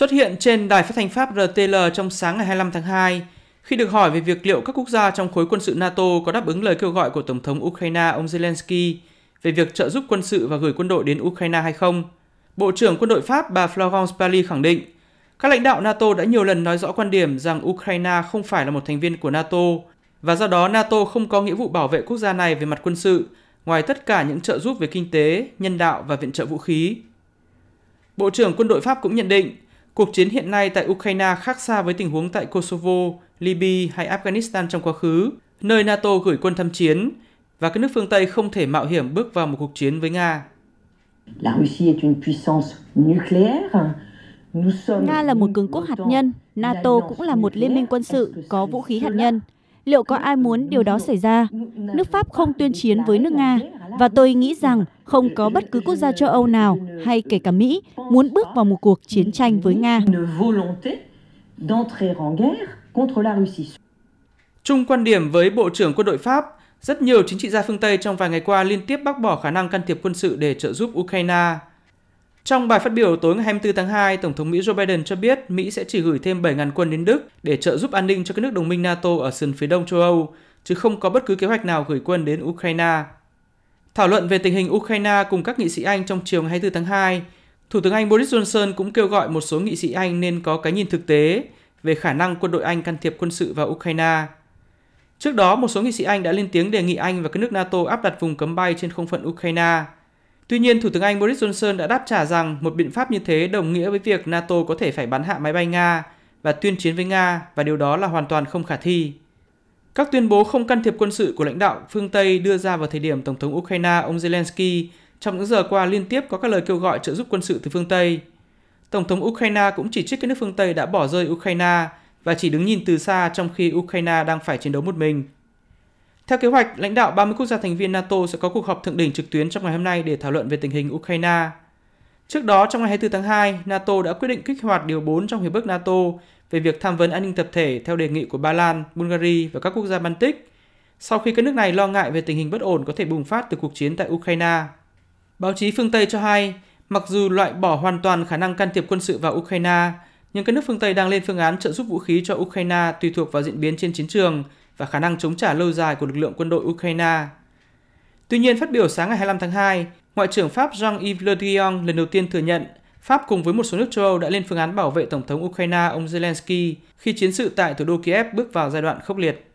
xuất hiện trên đài phát thanh Pháp RTL trong sáng ngày 25 tháng 2 khi được hỏi về việc liệu các quốc gia trong khối quân sự NATO có đáp ứng lời kêu gọi của Tổng thống Ukraine ông Zelensky về việc trợ giúp quân sự và gửi quân đội đến Ukraine hay không. Bộ trưởng quân đội Pháp bà Florence Parly khẳng định các lãnh đạo NATO đã nhiều lần nói rõ quan điểm rằng Ukraine không phải là một thành viên của NATO và do đó NATO không có nghĩa vụ bảo vệ quốc gia này về mặt quân sự, ngoài tất cả những trợ giúp về kinh tế, nhân đạo và viện trợ vũ khí. Bộ trưởng quân đội Pháp cũng nhận định, cuộc chiến hiện nay tại Ukraine khác xa với tình huống tại Kosovo, Libya hay Afghanistan trong quá khứ, nơi NATO gửi quân thăm chiến và các nước phương Tây không thể mạo hiểm bước vào một cuộc chiến với Nga. Nga là một cường quốc hạt nhân, NATO cũng là một liên minh quân sự có vũ khí hạt nhân. Liệu có ai muốn điều đó xảy ra? Nước Pháp không tuyên chiến với nước Nga và tôi nghĩ rằng không có bất cứ quốc gia châu Âu nào hay kể cả Mỹ muốn bước vào một cuộc chiến tranh với Nga. Chung quan điểm với Bộ trưởng quân đội Pháp, rất nhiều chính trị gia phương Tây trong vài ngày qua liên tiếp bác bỏ khả năng can thiệp quân sự để trợ giúp Ukraine. Trong bài phát biểu tối ngày 24 tháng 2, Tổng thống Mỹ Joe Biden cho biết Mỹ sẽ chỉ gửi thêm 7.000 quân đến Đức để trợ giúp an ninh cho các nước đồng minh NATO ở sườn phía đông châu Âu, chứ không có bất cứ kế hoạch nào gửi quân đến Ukraine. Thảo luận về tình hình Ukraine cùng các nghị sĩ Anh trong chiều ngày 24 tháng 2, Thủ tướng Anh Boris Johnson cũng kêu gọi một số nghị sĩ Anh nên có cái nhìn thực tế về khả năng quân đội Anh can thiệp quân sự vào Ukraine. Trước đó, một số nghị sĩ Anh đã lên tiếng đề nghị Anh và các nước NATO áp đặt vùng cấm bay trên không phận Ukraine. Tuy nhiên, Thủ tướng Anh Boris Johnson đã đáp trả rằng một biện pháp như thế đồng nghĩa với việc NATO có thể phải bắn hạ máy bay Nga và tuyên chiến với Nga và điều đó là hoàn toàn không khả thi. Các tuyên bố không can thiệp quân sự của lãnh đạo phương Tây đưa ra vào thời điểm Tổng thống Ukraine ông Zelensky trong những giờ qua liên tiếp có các lời kêu gọi trợ giúp quân sự từ phương Tây. Tổng thống Ukraine cũng chỉ trích các nước phương Tây đã bỏ rơi Ukraine và chỉ đứng nhìn từ xa trong khi Ukraine đang phải chiến đấu một mình. Theo kế hoạch, lãnh đạo 30 quốc gia thành viên NATO sẽ có cuộc họp thượng đỉnh trực tuyến trong ngày hôm nay để thảo luận về tình hình Ukraine. Trước đó, trong ngày 24 tháng 2, NATO đã quyết định kích hoạt điều 4 trong hiệp ước NATO về việc tham vấn an ninh tập thể theo đề nghị của Ba Lan, Bulgaria và các quốc gia Baltic, sau khi các nước này lo ngại về tình hình bất ổn có thể bùng phát từ cuộc chiến tại Ukraine. Báo chí phương Tây cho hay, mặc dù loại bỏ hoàn toàn khả năng can thiệp quân sự vào Ukraine, nhưng các nước phương Tây đang lên phương án trợ giúp vũ khí cho Ukraine tùy thuộc vào diễn biến trên chiến trường và khả năng chống trả lâu dài của lực lượng quân đội Ukraine. Tuy nhiên, phát biểu sáng ngày 25 tháng 2, Ngoại trưởng Pháp Jean-Yves Le Drian lần đầu tiên thừa nhận Pháp cùng với một số nước châu Âu đã lên phương án bảo vệ Tổng thống Ukraine ông Zelensky khi chiến sự tại thủ đô Kiev bước vào giai đoạn khốc liệt.